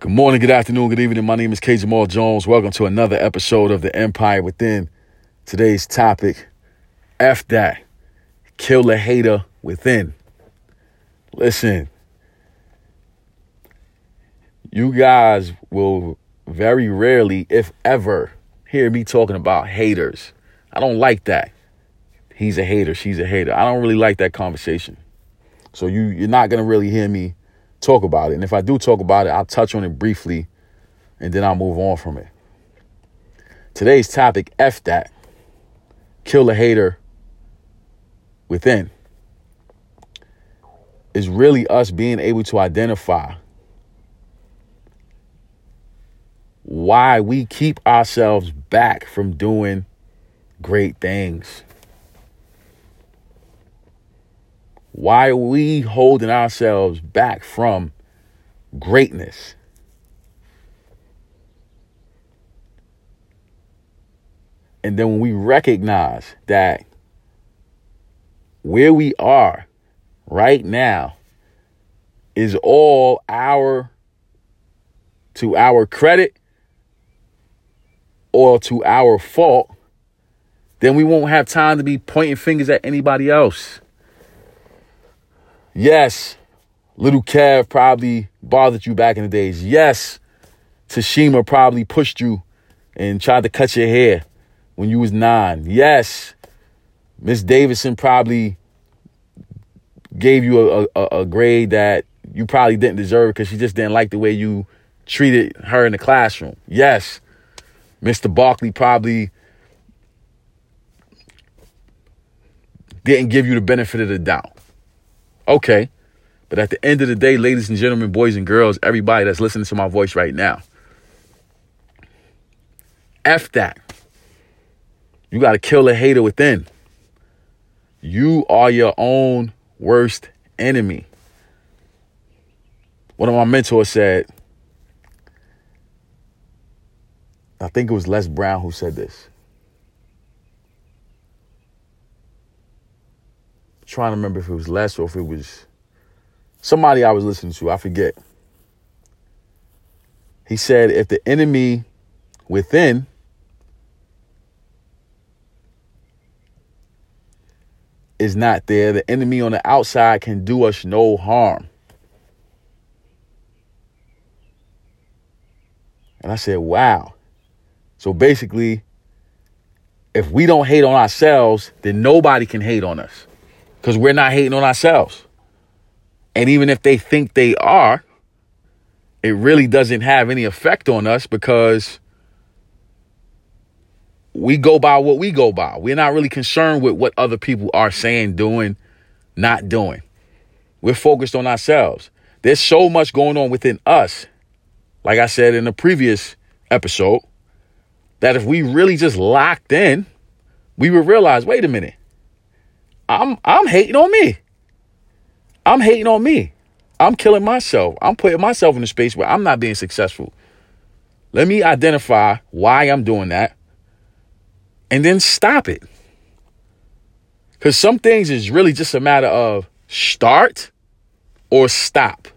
Good morning, good afternoon, good evening. My name is K. Jamal Jones. Welcome to another episode of The Empire Within. Today's topic F that. Kill the hater within. Listen, you guys will very rarely, if ever, hear me talking about haters. I don't like that. He's a hater, she's a hater. I don't really like that conversation. So you you're not gonna really hear me talk about it. And if I do talk about it, I'll touch on it briefly and then I'll move on from it. Today's topic, F that. Kill a hater within. Is really us being able to identify why we keep ourselves back from doing great things. Why are we holding ourselves back from greatness? And then when we recognize that where we are right now is all our to our credit or to our fault, then we won't have time to be pointing fingers at anybody else. Yes, little Kev probably bothered you back in the days. Yes, Tashima probably pushed you and tried to cut your hair when you was nine. Yes, Miss Davidson probably gave you a, a, a, grade that you probably didn't deserve because she just didn't like the way you treated her in the classroom. Yes, Mr. Barkley probably didn't give you the benefit of the doubt. Okay. But at the end of the day, ladies and gentlemen, boys and girls, everybody that's listening to my voice right now, F that. You got to kill a hater within. You are your own worst enemy. One of my mentors said, I think it was Les Brown who said this. Trying to remember if it was Les or if it was somebody I was listening to. I forget. He said, if the enemy within is not there, the enemy on the outside can do us no harm. And I said, wow. So basically, if we don't hate on ourselves, then nobody can hate on us because we're not hating on ourselves. And even if they think they are, it really doesn't have any effect on us because we go by what we go by. We're not really concerned with what other people are saying, doing, not doing. We're focused on ourselves. There's so much going on within us, like I said in the previous episode, that if we really just locked in, we would realize wait a minute, I'm I'm hating on me. I'm hating on me. I'm killing myself. I'm putting myself in a space where I'm not being successful. Let me identify why I'm doing that and then stop it. Because some things is really just a matter of start or stop.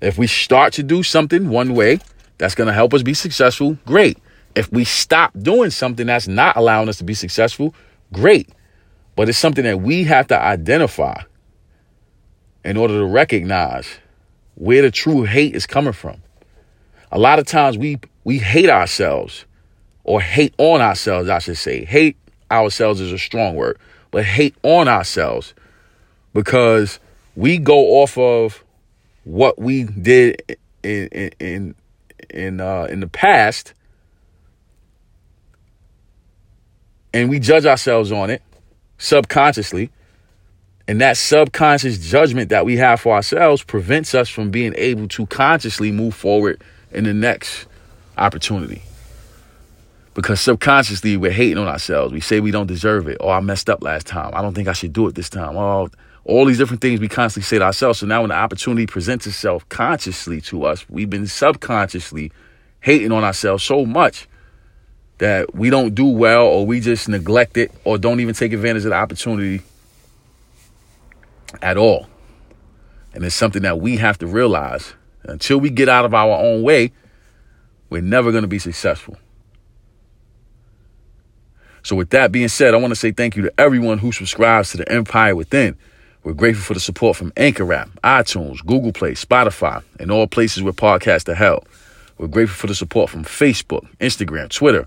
If we start to do something one way that's going to help us be successful, great. If we stop doing something that's not allowing us to be successful, great. But it's something that we have to identify in order to recognize where the true hate is coming from. A lot of times we we hate ourselves or hate on ourselves, I should say. Hate ourselves is a strong word, but hate on ourselves because we go off of what we did in in in uh, in the past and we judge ourselves on it subconsciously. And that subconscious judgment that we have for ourselves prevents us from being able to consciously move forward in the next opportunity. Because subconsciously we're hating on ourselves. We say we don't deserve it. Oh, I messed up last time. I don't think I should do it this time. Oh, all these different things we constantly say to ourselves. So now when the opportunity presents itself consciously to us, we've been subconsciously hating on ourselves so much that we don't do well or we just neglect it or don't even take advantage of the opportunity at all. And it's something that we have to realize Until we get out of our own way, we're never going to be successful. So, with that being said, I want to say thank you to everyone who subscribes to the Empire Within. We're grateful for the support from Anchor App, iTunes, Google Play, Spotify, and all places where podcasts are held. We're grateful for the support from Facebook, Instagram, Twitter.